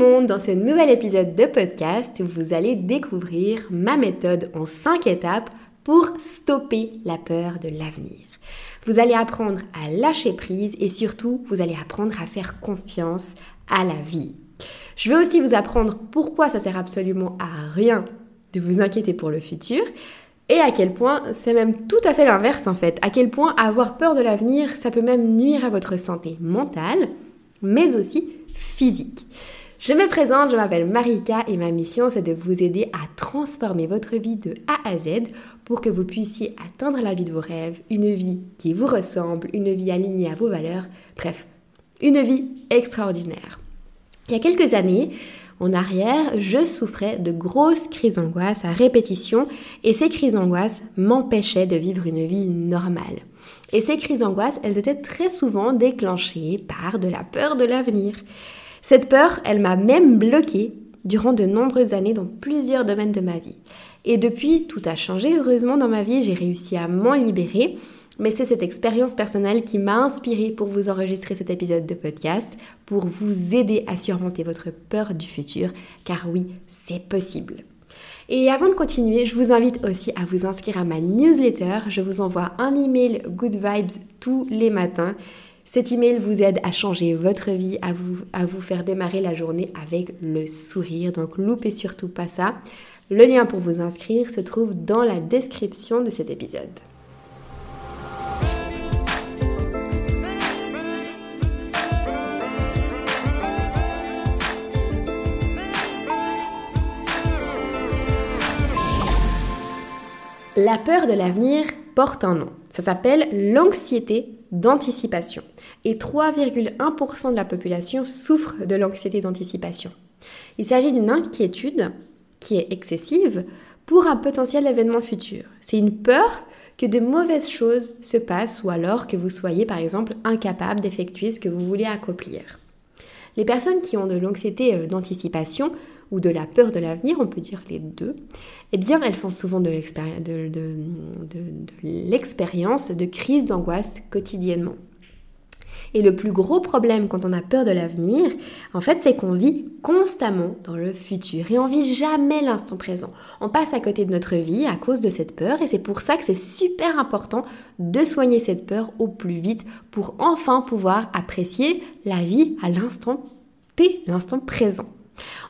dans ce nouvel épisode de podcast, vous allez découvrir ma méthode en 5 étapes pour stopper la peur de l'avenir. Vous allez apprendre à lâcher prise et surtout, vous allez apprendre à faire confiance à la vie. Je vais aussi vous apprendre pourquoi ça sert absolument à rien de vous inquiéter pour le futur et à quel point c'est même tout à fait l'inverse en fait. À quel point avoir peur de l'avenir, ça peut même nuire à votre santé mentale, mais aussi physique. Je me présente, je m'appelle Marika et ma mission c'est de vous aider à transformer votre vie de A à Z pour que vous puissiez atteindre la vie de vos rêves, une vie qui vous ressemble, une vie alignée à vos valeurs, bref, une vie extraordinaire. Il y a quelques années, en arrière, je souffrais de grosses crises d'angoisse à répétition et ces crises d'angoisse m'empêchaient de vivre une vie normale. Et ces crises d'angoisse, elles étaient très souvent déclenchées par de la peur de l'avenir. Cette peur, elle m'a même bloquée durant de nombreuses années dans plusieurs domaines de ma vie. Et depuis, tout a changé. Heureusement, dans ma vie, j'ai réussi à m'en libérer. Mais c'est cette expérience personnelle qui m'a inspirée pour vous enregistrer cet épisode de podcast, pour vous aider à surmonter votre peur du futur, car oui, c'est possible. Et avant de continuer, je vous invite aussi à vous inscrire à ma newsletter. Je vous envoie un email Good Vibes tous les matins cet email vous aide à changer votre vie, à vous, à vous faire démarrer la journée avec le sourire. Donc loupez surtout pas ça. Le lien pour vous inscrire se trouve dans la description de cet épisode. La peur de l'avenir porte un nom. Ça s'appelle l'anxiété d'anticipation. Et 3,1% de la population souffre de l'anxiété d'anticipation. Il s'agit d'une inquiétude qui est excessive pour un potentiel événement futur. C'est une peur que de mauvaises choses se passent ou alors que vous soyez par exemple incapable d'effectuer ce que vous voulez accomplir. Les personnes qui ont de l'anxiété euh, d'anticipation ou de la peur de l'avenir, on peut dire les deux, eh bien elles font souvent de l'expérience de, crise d'angoisse quotidiennement. Et le plus gros problème quand on a peur de l'avenir, en fait, c'est qu'on vit constamment dans le futur et on vit jamais l'instant présent. On passe à côté de notre vie à cause de cette peur et c'est pour ça que c'est super important de soigner cette peur au plus vite pour enfin pouvoir apprécier la vie à l'instant T, l'instant présent.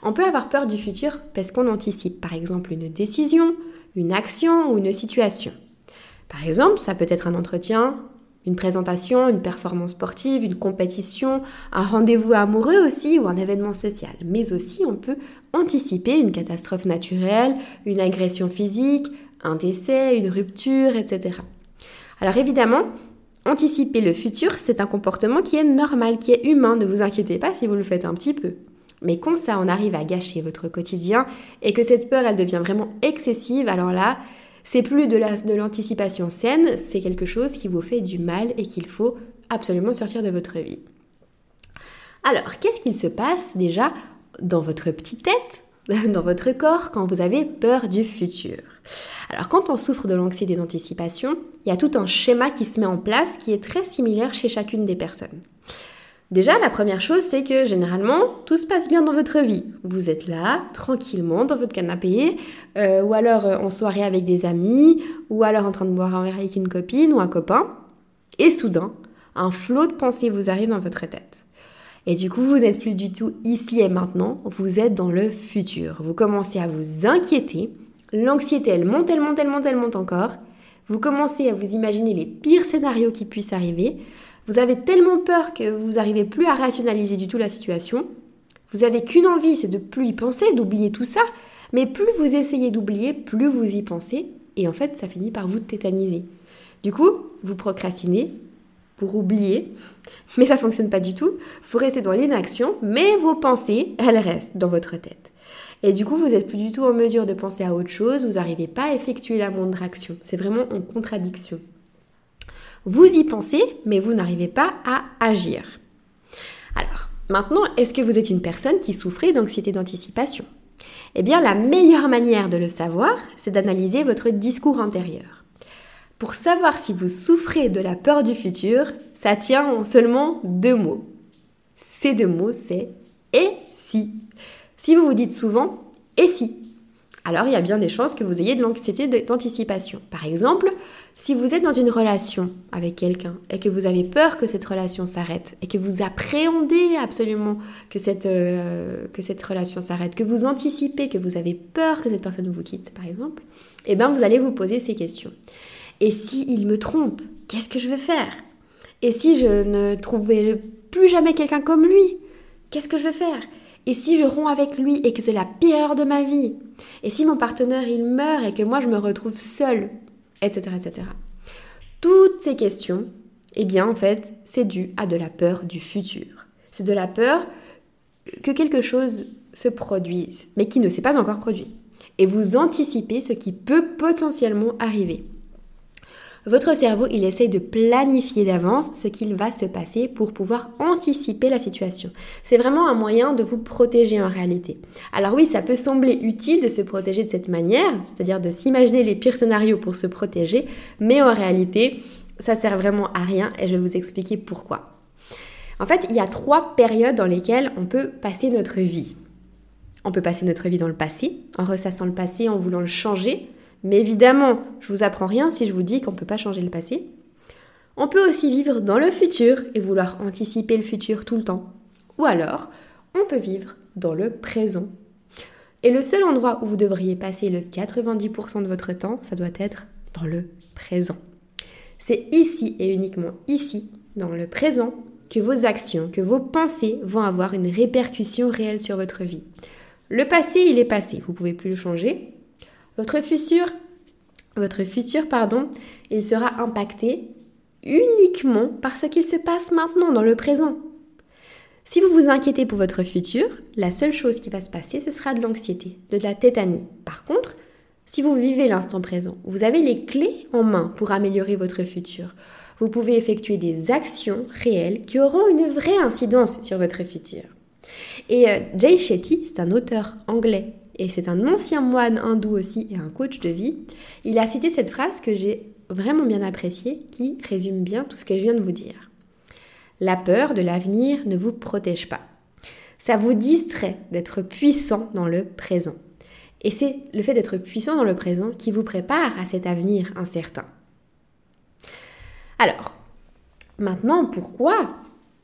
On peut avoir peur du futur parce qu'on anticipe par exemple une décision, une action ou une situation. Par exemple, ça peut être un entretien, une présentation, une performance sportive, une compétition, un rendez-vous amoureux aussi ou un événement social. Mais aussi on peut anticiper une catastrophe naturelle, une agression physique, un décès, une rupture, etc. Alors évidemment, anticiper le futur, c'est un comportement qui est normal, qui est humain. Ne vous inquiétez pas si vous le faites un petit peu. Mais quand ça on arrive à gâcher votre quotidien et que cette peur elle devient vraiment excessive, alors là, c'est plus de l'anticipation saine, c'est quelque chose qui vous fait du mal et qu'il faut absolument sortir de votre vie. Alors, qu'est-ce qu'il se passe déjà dans votre petite tête, dans votre corps, quand vous avez peur du futur? Alors, quand on souffre de l'anxiété d'anticipation, il y a tout un schéma qui se met en place qui est très similaire chez chacune des personnes. Déjà, la première chose, c'est que généralement, tout se passe bien dans votre vie. Vous êtes là, tranquillement, dans votre canapé, euh, ou alors euh, en soirée avec des amis, ou alors en train de boire un verre avec une copine ou un copain. Et soudain, un flot de pensées vous arrive dans votre tête. Et du coup, vous n'êtes plus du tout ici et maintenant, vous êtes dans le futur. Vous commencez à vous inquiéter, l'anxiété, elle monte, elle monte, elle monte, elle monte encore. Vous commencez à vous imaginer les pires scénarios qui puissent arriver. Vous avez tellement peur que vous n'arrivez plus à rationaliser du tout la situation. Vous avez qu'une envie, c'est de plus y penser, d'oublier tout ça. Mais plus vous essayez d'oublier, plus vous y pensez. Et en fait, ça finit par vous tétaniser. Du coup, vous procrastinez pour oublier, mais ça fonctionne pas du tout. Vous restez dans l'inaction, mais vos pensées, elles restent dans votre tête. Et du coup, vous n'êtes plus du tout en mesure de penser à autre chose, vous n'arrivez pas à effectuer la moindre action. C'est vraiment en contradiction. Vous y pensez, mais vous n'arrivez pas à agir. Alors, maintenant, est-ce que vous êtes une personne qui souffrait d'anxiété d'anticipation? Eh bien, la meilleure manière de le savoir, c'est d'analyser votre discours intérieur. Pour savoir si vous souffrez de la peur du futur, ça tient en seulement deux mots. Ces deux mots, c'est et si. Si vous vous dites souvent et si alors il y a bien des chances que vous ayez de l'anxiété d'anticipation. Par exemple, si vous êtes dans une relation avec quelqu'un et que vous avez peur que cette relation s'arrête et que vous appréhendez absolument que cette, euh, que cette relation s'arrête, que vous anticipez, que vous avez peur que cette personne vous quitte, par exemple, eh bien vous allez vous poser ces questions. Et si il me trompe, qu'est-ce que je vais faire? Et si je ne trouvais plus jamais quelqu'un comme lui, qu'est-ce que je vais faire? Et si je romps avec lui et que c'est la pire heure de ma vie Et si mon partenaire il meurt et que moi je me retrouve seule Etc. etc. Toutes ces questions, eh bien en fait, c'est dû à de la peur du futur. C'est de la peur que quelque chose se produise, mais qui ne s'est pas encore produit. Et vous anticipez ce qui peut potentiellement arriver. Votre cerveau, il essaye de planifier d'avance ce qu'il va se passer pour pouvoir anticiper la situation. C'est vraiment un moyen de vous protéger en réalité. Alors oui, ça peut sembler utile de se protéger de cette manière, c'est-à-dire de s'imaginer les pires scénarios pour se protéger, mais en réalité, ça sert vraiment à rien et je vais vous expliquer pourquoi. En fait, il y a trois périodes dans lesquelles on peut passer notre vie. On peut passer notre vie dans le passé, en ressassant le passé, en voulant le changer, mais évidemment, je vous apprends rien si je vous dis qu'on ne peut pas changer le passé. On peut aussi vivre dans le futur et vouloir anticiper le futur tout le temps. Ou alors, on peut vivre dans le présent. Et le seul endroit où vous devriez passer le 90% de votre temps, ça doit être dans le présent. C'est ici et uniquement ici, dans le présent, que vos actions, que vos pensées vont avoir une répercussion réelle sur votre vie. Le passé, il est passé, vous ne pouvez plus le changer, votre futur, votre futur pardon, il sera impacté uniquement par ce qu'il se passe maintenant dans le présent. Si vous vous inquiétez pour votre futur, la seule chose qui va se passer, ce sera de l'anxiété, de la tétanie. Par contre, si vous vivez l'instant présent, vous avez les clés en main pour améliorer votre futur. Vous pouvez effectuer des actions réelles qui auront une vraie incidence sur votre futur. Et euh, Jay Shetty, c'est un auteur anglais et c'est un ancien moine hindou aussi et un coach de vie, il a cité cette phrase que j'ai vraiment bien appréciée qui résume bien tout ce que je viens de vous dire. La peur de l'avenir ne vous protège pas. Ça vous distrait d'être puissant dans le présent. Et c'est le fait d'être puissant dans le présent qui vous prépare à cet avenir incertain. Alors, maintenant, pourquoi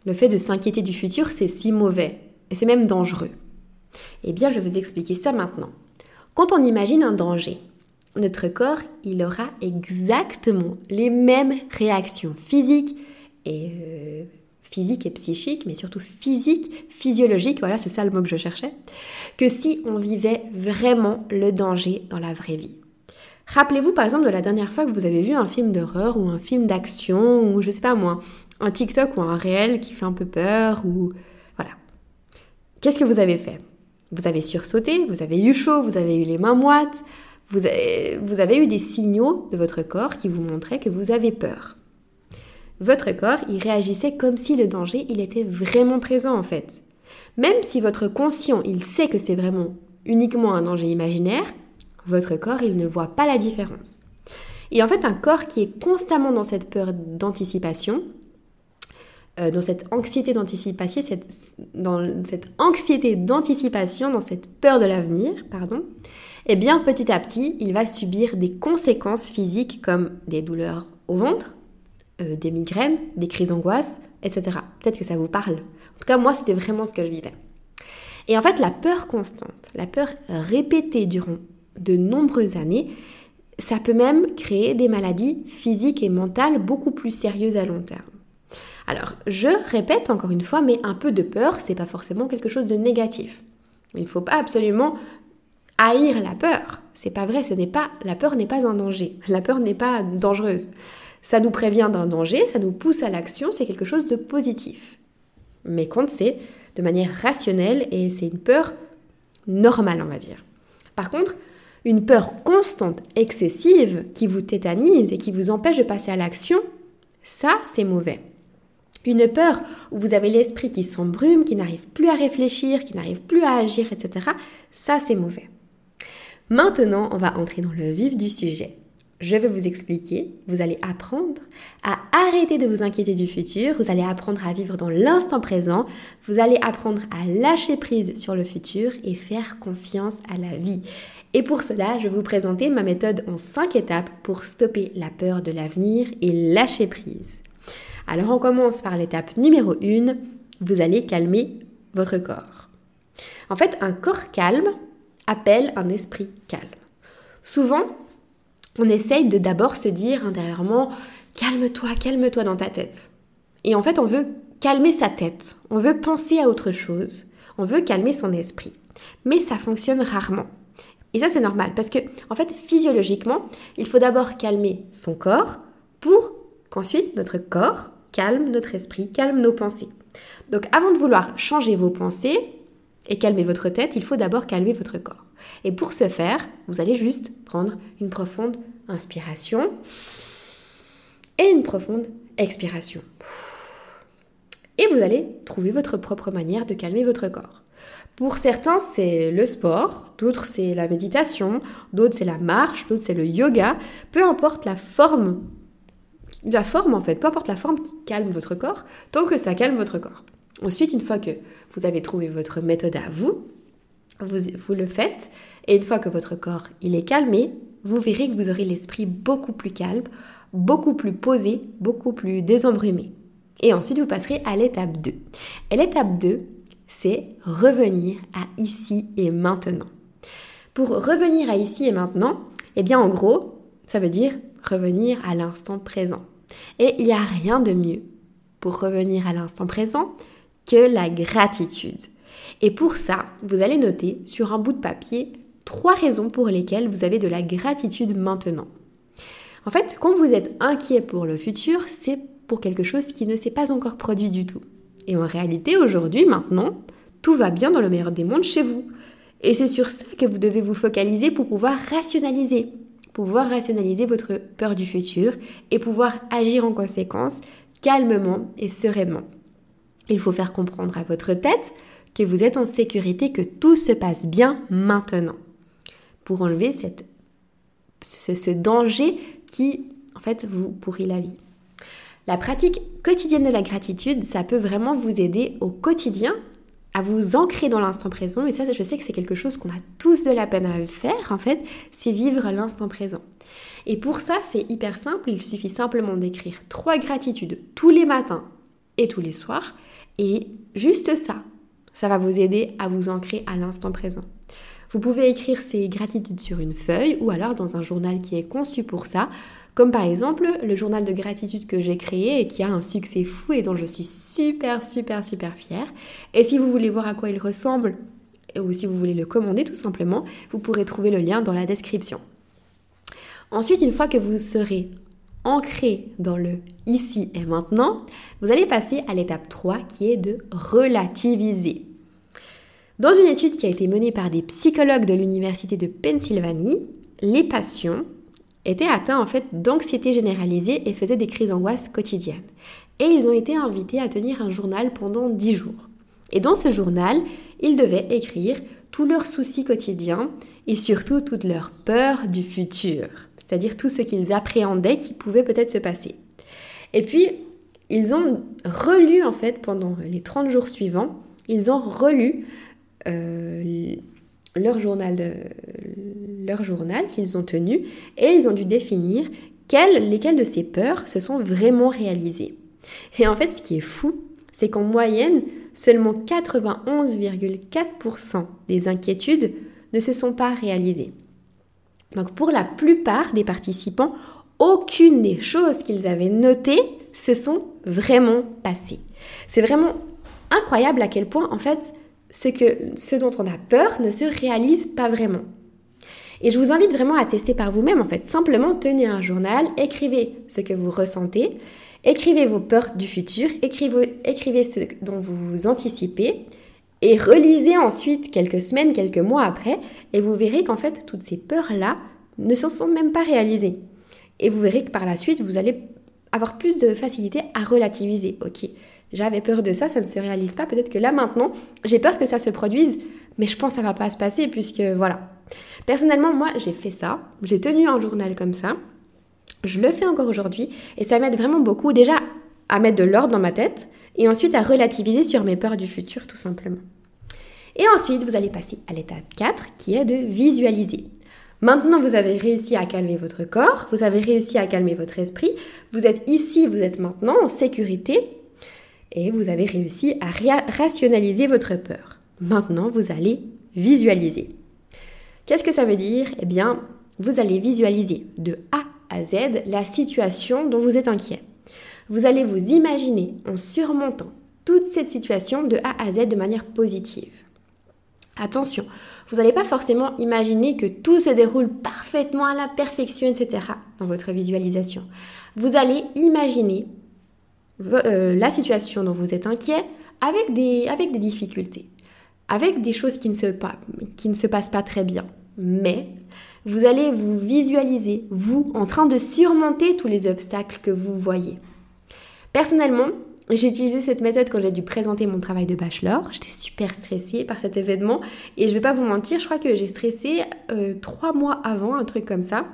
le fait de s'inquiéter du futur, c'est si mauvais et c'est même dangereux? Eh bien, je vais vous expliquer ça maintenant. Quand on imagine un danger, notre corps, il aura exactement les mêmes réactions physiques et euh, physiques et psychiques, mais surtout physiques, physiologiques, voilà, c'est ça le mot que je cherchais, que si on vivait vraiment le danger dans la vraie vie. Rappelez-vous par exemple de la dernière fois que vous avez vu un film d'horreur ou un film d'action ou je sais pas moi, un TikTok ou un réel qui fait un peu peur ou voilà. Qu'est-ce que vous avez fait? Vous avez sursauté, vous avez eu chaud, vous avez eu les mains moites, vous avez, eu des signaux de votre corps qui vous montraient que vous avez peur. Votre corps, il réagissait comme si le danger, il était vraiment présent en fait. Même si votre conscient, il sait que c'est vraiment uniquement un danger imaginaire, votre corps, il ne voit pas la différence. Et en fait, un corps qui est constamment dans cette peur d'anticipation, euh, dans cette anxiété d'anticipation, dans cette anxiété d'anticipation, dans cette peur de l'avenir, pardon, eh bien petit à petit, il va subir des conséquences physiques comme des douleurs au ventre, euh, des migraines, des crises d'angoisse, etc. Peut-être que ça vous parle. En tout cas, moi, c'était vraiment ce que je vivais. Et en fait, la peur constante, la peur répétée durant de nombreuses années, ça peut même créer des maladies physiques et mentales beaucoup plus sérieuses à long terme. Alors, je répète encore une fois, mais un peu de peur, c'est pas forcément quelque chose de négatif. Il ne faut pas absolument haïr la peur. C'est pas vrai, ce n'est pas la peur n'est pas un danger. La peur n'est pas dangereuse. Ça nous prévient d'un danger, ça nous pousse à l'action, c'est quelque chose de positif. Mais quand c'est de manière rationnelle et c'est une peur normale, on va dire. Par contre, une peur constante, excessive, qui vous tétanise et qui vous empêche de passer à l'action, ça, c'est mauvais. Une peur où vous avez l'esprit qui s'embrume, qui n'arrive plus à réfléchir, qui n'arrive plus à agir, etc. Ça, c'est mauvais. Maintenant, on va entrer dans le vif du sujet. je vais vous expliquer, vous allez apprendre à arrêter de vous inquiéter du futur, vous allez apprendre à vivre dans l'instant présent, vous allez apprendre à lâcher prise sur le futur et faire confiance à la vie. Et pour cela, je vais vous présenter ma méthode en 5 étapes pour stopper la peur de l'avenir et lâcher prise. Alors on commence par l'étape numéro 1, vous allez calmer votre corps. En fait, un corps calme appelle un esprit calme. Souvent, on essaye de d'abord se dire intérieurement calme-toi, calme-toi dans ta tête. Et en fait, on veut calmer sa tête, on veut penser à autre chose, on veut calmer son esprit. Mais ça fonctionne rarement. Et ça, c'est normal parce que, en fait, physiologiquement, il faut d'abord calmer son corps pour qu'ensuite notre corps calme notre esprit, calme nos pensées. Donc, avant de vouloir changer vos pensées et calmer votre tête, il faut d'abord calmer votre corps. Et pour ce faire, vous allez juste prendre une profonde inspiration et une profonde expiration. Et vous allez trouver votre propre manière de calmer votre corps. Pour certains, c'est le sport, d'autres, c'est la méditation, d'autres, c'est la marche, d'autres, c'est le yoga. Peu importe la forme, la forme en fait, peu importe la forme qui calme votre corps, tant que ça calme votre corps. Ensuite, une fois que vous avez trouvé votre méthode à vous, vous, le faites, et une fois que votre corps est calmé, vous verrez que vous aurez l'esprit beaucoup plus calme, beaucoup plus posé, beaucoup plus désembrumé. Et ensuite, vous passerez à l'étape 2. Et l'étape 2, c'est revenir à ici et maintenant. Pour revenir à ici et maintenant, eh bien en gros, ça veut dire revenir à l'instant présent. Et il n'y a rien de mieux pour revenir à l'instant présent que la gratitude. Et pour ça, vous allez noter sur un bout de papier trois raisons pour lesquelles vous avez de la gratitude maintenant. En fait, quand vous êtes inquiet pour le futur, c'est pour quelque chose qui ne s'est pas encore produit du tout. Et en réalité, aujourd'hui, maintenant, tout va bien dans le meilleur des mondes chez vous. Et c'est sur ça que vous devez vous focaliser pour pouvoir rationaliser, pouvoir rationaliser votre peur du futur et pouvoir agir en conséquence calmement et sereinement. Il faut faire comprendre à votre tête que vous êtes en sécurité, que tout se passe bien maintenant. Pour enlever cette, ce, danger qui, en fait, vous pourrit la vie. La pratique quotidienne de la gratitude, ça peut vraiment vous aider au quotidien à vous ancrer dans l'instant présent. Et ça, je sais que c'est quelque chose qu'on a tous de la peine à faire, en fait, c'est vivre l'instant présent. Et pour ça, c'est hyper simple. Il suffit simplement d'écrire trois gratitudes tous les matins et tous les soirs. Et juste ça, ça va vous aider à vous ancrer à l'instant présent. Vous pouvez écrire ces gratitudes sur une feuille ou alors dans un journal qui est conçu pour ça, comme par exemple le journal de gratitude que j'ai créé et qui a un succès fou et dont je suis super super super fière. Et si vous voulez voir à quoi il ressemble ou si vous voulez le commander tout simplement, vous pourrez trouver le lien dans la description. Ensuite, une fois que vous serez ancré dans le ici et maintenant, vous allez passer à l'étape 3 qui est de relativiser. Dans une étude qui a été menée par des psychologues de l'Université de Pennsylvanie, les patients étaient atteints en fait d'anxiété généralisée et faisaient des crises d'angoisse quotidiennes. Et ils ont été invités à tenir un journal pendant 10 jours. Et dans ce journal, ils devaient écrire tous leurs soucis quotidiens et surtout toutes leurs peurs du futur c'est-à-dire tout ce qu'ils appréhendaient qui pouvait peut-être se passer. Et puis, ils ont relu, en fait, pendant les 30 jours suivants, ils ont relu euh, leur journal, qu'ils ont tenu et ils ont dû définir quelles, lesquelles de ces peurs se sont vraiment réalisées. Et en fait, ce qui est fou, c'est qu'en moyenne, seulement 91,4% des inquiétudes ne se sont pas réalisées. Donc pour la plupart des participants, aucune des choses qu'ils avaient notées se sont vraiment passées. C'est vraiment incroyable à quel point en fait ce, que, ce dont on a peur ne se réalise pas vraiment. Et je vous invite vraiment à tester par vous-même en fait. Simplement tenez un journal, écrivez ce que vous ressentez, écrivez vos peurs du futur, écrivez, écrivez ce dont vous anticipez et relisez ensuite quelques semaines, quelques mois après, et vous verrez qu'en fait, toutes ces peurs-là ne se sont même pas réalisées. Et vous verrez que par la suite, vous allez avoir plus de facilité à relativiser. Ok, j'avais peur de ça, ça ne se réalise pas. Peut-être que là maintenant, j'ai peur que ça se produise, mais je pense que ça va pas se passer puisque voilà. Personnellement, moi, j'ai fait ça. J'ai tenu un journal comme ça. Je le fais encore aujourd'hui et ça m'aide vraiment beaucoup déjà à mettre de l'ordre dans ma tête et ensuite à relativiser sur mes peurs du futur tout simplement. Et ensuite, vous allez passer à l'étape 4 qui est de visualiser. Maintenant, vous avez réussi à calmer votre corps, vous avez réussi à calmer votre esprit, vous êtes ici, vous êtes maintenant en sécurité et vous avez réussi à rationaliser votre peur. Maintenant, vous allez visualiser. Qu'est-ce que ça veut dire? Eh bien, vous allez visualiser de A à Z la situation dont vous êtes inquiet. Vous allez vous imaginer en surmontant toute cette situation de A à Z de manière positive. Attention, vous n'allez pas forcément imaginer que tout se déroule parfaitement à la perfection, etc. dans votre visualisation. Vous allez imaginer euh, la situation dont vous êtes inquiet avec des, avec des difficultés, avec des choses qui ne, se, qui ne se passent pas très bien. Mais vous allez vous visualiser, vous, en train de surmonter tous les obstacles que vous voyez. Personnellement, j'ai utilisé cette méthode quand j'ai dû présenter mon travail de bachelor. J'étais super stressée par cet événement et je vais pas vous mentir, je crois que j'ai stressé euh, trois mois avant, un truc comme ça.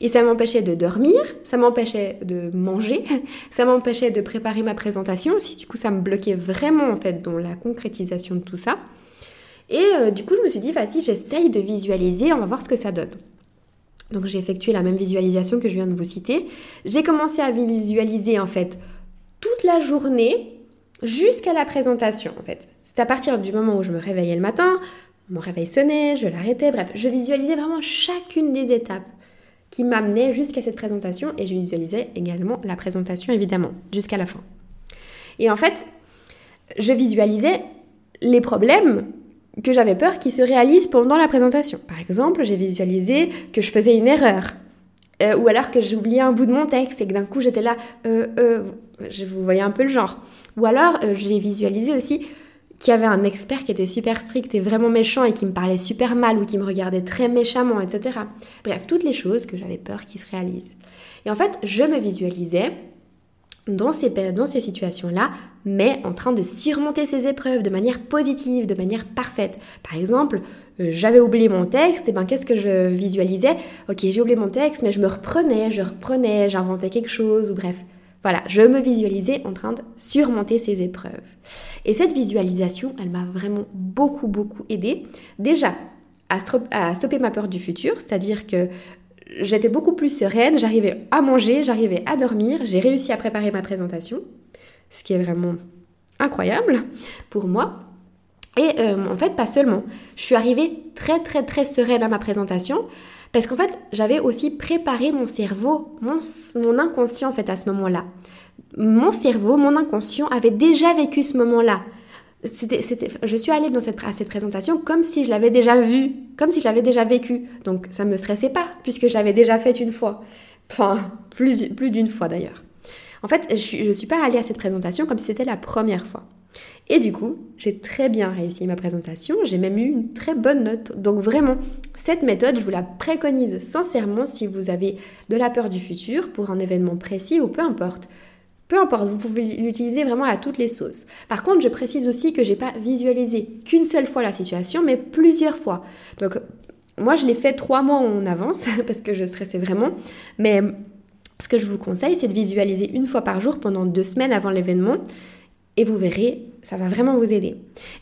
Et ça m'empêchait de dormir, ça m'empêchait de manger, ça m'empêchait de préparer ma présentation aussi. Du coup, ça me bloquait vraiment en fait dans la concrétisation de tout ça. Et euh, du coup, je me suis dit, vas-y, j'essaye de visualiser, on va voir ce que ça donne. Donc j'ai effectué la même visualisation que je viens de vous citer. J'ai commencé à visualiser en fait toute la journée jusqu'à la présentation en fait. C'est à partir du moment où je me réveillais le matin, mon réveil sonnait, je l'arrêtais, bref, je visualisais vraiment chacune des étapes qui m'amenaient jusqu'à cette présentation et je visualisais également la présentation évidemment jusqu'à la fin. Et en fait, je visualisais les problèmes que j'avais peur qu'ils se réalisent pendant la présentation. Par exemple, j'ai visualisé que je faisais une erreur. Euh, ou alors que j'oubliais un bout de mon texte et que d'un coup j'étais là, euh, euh, je vous voyais un peu le genre. Ou alors j'ai visualisé aussi qu'il y avait un expert qui était super strict et vraiment méchant et qui me parlait super mal ou qui me regardait très méchamment, etc. Bref, toutes les choses que j'avais peur qu'ils se réalisent. Et en fait, je me visualisais dans ces, dans ces situations-là, mais en train de surmonter ces épreuves de manière positive, de manière parfaite. Par exemple, euh, j'avais oublié mon texte, et ben qu'est-ce que je visualisais? Ok, j'ai oublié mon texte, mais je me reprenais, je reprenais, j'inventais quelque chose, ou bref. Voilà, je me visualisais en train de surmonter ces épreuves. Et cette visualisation, elle m'a vraiment beaucoup, beaucoup aidé. Déjà, à, stopper ma peur du futur, c'est-à-dire que j'étais beaucoup plus sereine, j'arrivais à manger, j'arrivais à dormir, j'ai réussi à préparer ma présentation, ce qui est vraiment incroyable pour moi. Et euh, en fait, pas seulement, je suis arrivée très très très sereine à ma présentation parce qu'en fait, j'avais aussi préparé mon cerveau, mon, mon inconscient en fait à ce moment-là. Mon cerveau, mon inconscient avait déjà vécu ce moment-là je suis allée dans cette, à cette présentation comme si je l'avais déjà vue, comme si je l'avais déjà vécu. Donc ça ne me stressait pas, puisque je l'avais déjà faite une fois. Enfin, plus, plus d'une fois d'ailleurs. En fait, je ne suis pas allée à cette présentation comme si c'était la première fois. Et du coup, j'ai très bien réussi ma présentation, j'ai même eu une très bonne note. Donc vraiment, cette méthode, je vous la préconise sincèrement si vous avez de la peur du futur pour un événement précis ou peu importe. Peu importe, vous pouvez l'utiliser vraiment à toutes les sauces. Par contre, je précise aussi que j'ai pas visualisé qu'une seule fois la situation, mais plusieurs fois. Donc, moi, je l'ai fait trois mois en avance parce que je stressais vraiment. Mais ce que je vous conseille, c'est de visualiser une fois par jour pendant deux semaines avant l'événement. Et vous verrez, ça va vraiment vous aider.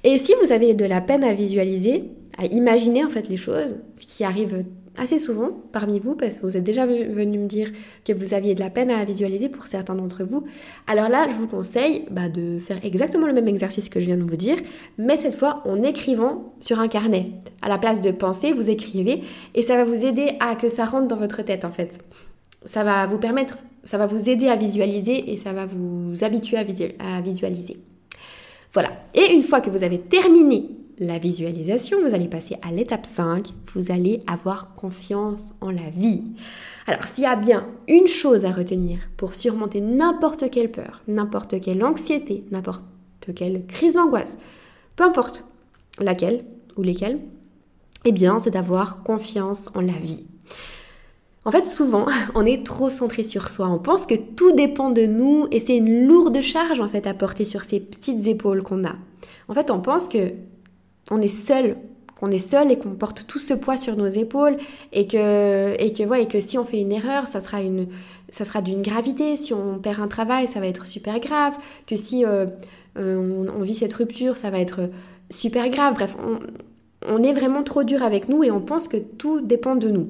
Et si vous avez de la peine à visualiser, à imaginer en fait les choses, ce qui arrive assez souvent parmi vous, parce que vous êtes déjà venu me dire que vous aviez de la peine à visualiser pour certains d'entre vous. Alors là, je vous conseille bah, de faire exactement le même exercice que je viens de vous dire, mais cette fois en écrivant sur un carnet. À la place de penser, vous écrivez et ça va vous aider à que ça rentre dans votre tête en fait. Ça va vous permettre, ça va vous aider à visualiser et ça va vous habituer à visualiser. Voilà. Et une fois que vous avez terminé la visualisation, vous allez passer à l'étape 5, vous allez avoir confiance en la vie. Alors s'il y a bien une chose à retenir pour surmonter n'importe quelle peur, n'importe quelle anxiété, n'importe quelle crise d'angoisse, peu importe laquelle ou lesquelles, eh bien c'est d'avoir confiance en la vie. En fait, souvent, on est trop centré sur soi. On pense que tout dépend de nous et c'est une lourde charge en fait à porter sur ces petites épaules qu'on a. En fait, on pense que on est seul, qu'on est seul et qu'on porte tout ce poids sur nos épaules et que, et que, et que si on fait une erreur, ça sera une, ça sera d'une gravité. Si on perd un travail, ça va être super grave. Que si euh, on, on, vit cette rupture, ça va être super grave. Bref, on est vraiment trop dur avec nous et on pense que tout dépend de nous.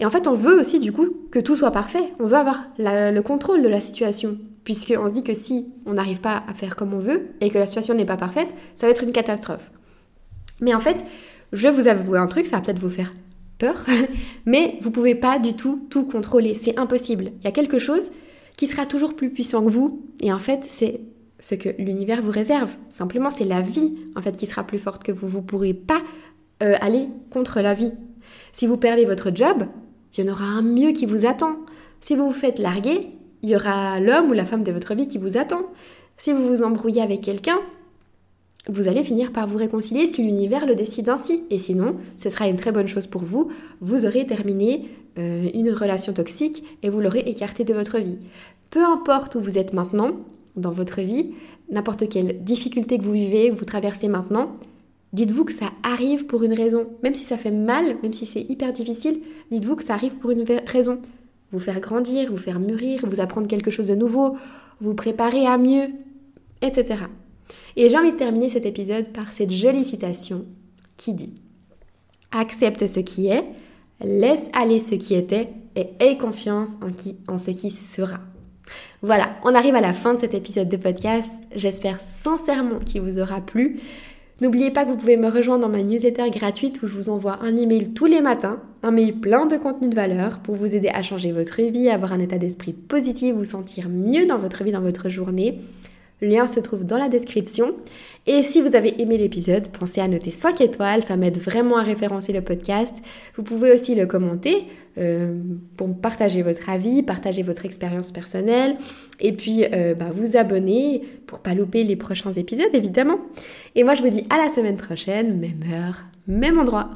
Et en fait, on veut aussi du coup que tout soit parfait. On veut avoir le contrôle de la situation. Puisqu'on se dit que si on n'arrive pas à faire comme on veut et que la situation n'est pas parfaite, ça va être une catastrophe. Mais en fait, je vais vous avouer un truc, ça va peut-être vous faire peur, mais vous pouvez pas du tout tout contrôler. C'est impossible. Il y a quelque chose qui sera toujours plus puissant que vous. Et en fait, c'est ce que l'univers vous réserve. Simplement, c'est la vie en fait qui sera plus forte que vous. Vous ne pourrez pas euh, aller contre la vie. Si vous perdez votre job, il y en aura un mieux qui vous attend. Si vous vous faites larguer, il y aura l'homme ou la femme de votre vie qui vous attend. Si vous vous embrouillez avec quelqu'un, vous allez finir par vous réconcilier si l'univers le décide ainsi. Et sinon, ce sera une très bonne chose pour vous. Vous aurez terminé euh, une relation toxique et vous l'aurez écarté de votre vie. Peu importe où vous êtes maintenant dans votre vie, n'importe quelle difficulté que vous vivez, que vous traversez maintenant, dites-vous que ça arrive pour une raison. Même si ça fait mal, même si c'est hyper difficile, dites-vous que ça arrive pour une raison vous faire grandir, vous faire mûrir, vous apprendre quelque chose de nouveau, vous préparer à mieux, etc. Et j'ai envie de terminer cet épisode par cette jolie citation qui dit Accepte ce qui est, laisse aller ce qui était et aie confiance en, qui, en ce qui sera. Voilà, on arrive à la fin de cet épisode de podcast. J'espère sincèrement qu'il vous aura plu. N'oubliez pas que vous pouvez me rejoindre dans ma newsletter gratuite où je vous envoie un email tous les matins, un mail plein de contenu de valeur pour vous aider à changer votre vie, avoir un état d'esprit positif, vous sentir mieux dans votre vie, dans votre journée. Lien se trouve dans la description. Et si vous avez aimé l'épisode, pensez à noter 5 étoiles, ça m'aide vraiment à référencer le podcast. Vous pouvez aussi le commenter euh, pour partager votre avis, partager votre expérience personnelle et puis euh, bah, vous abonner pour pas louper les prochains épisodes évidemment. Et moi je vous dis à la semaine prochaine, même heure, même endroit.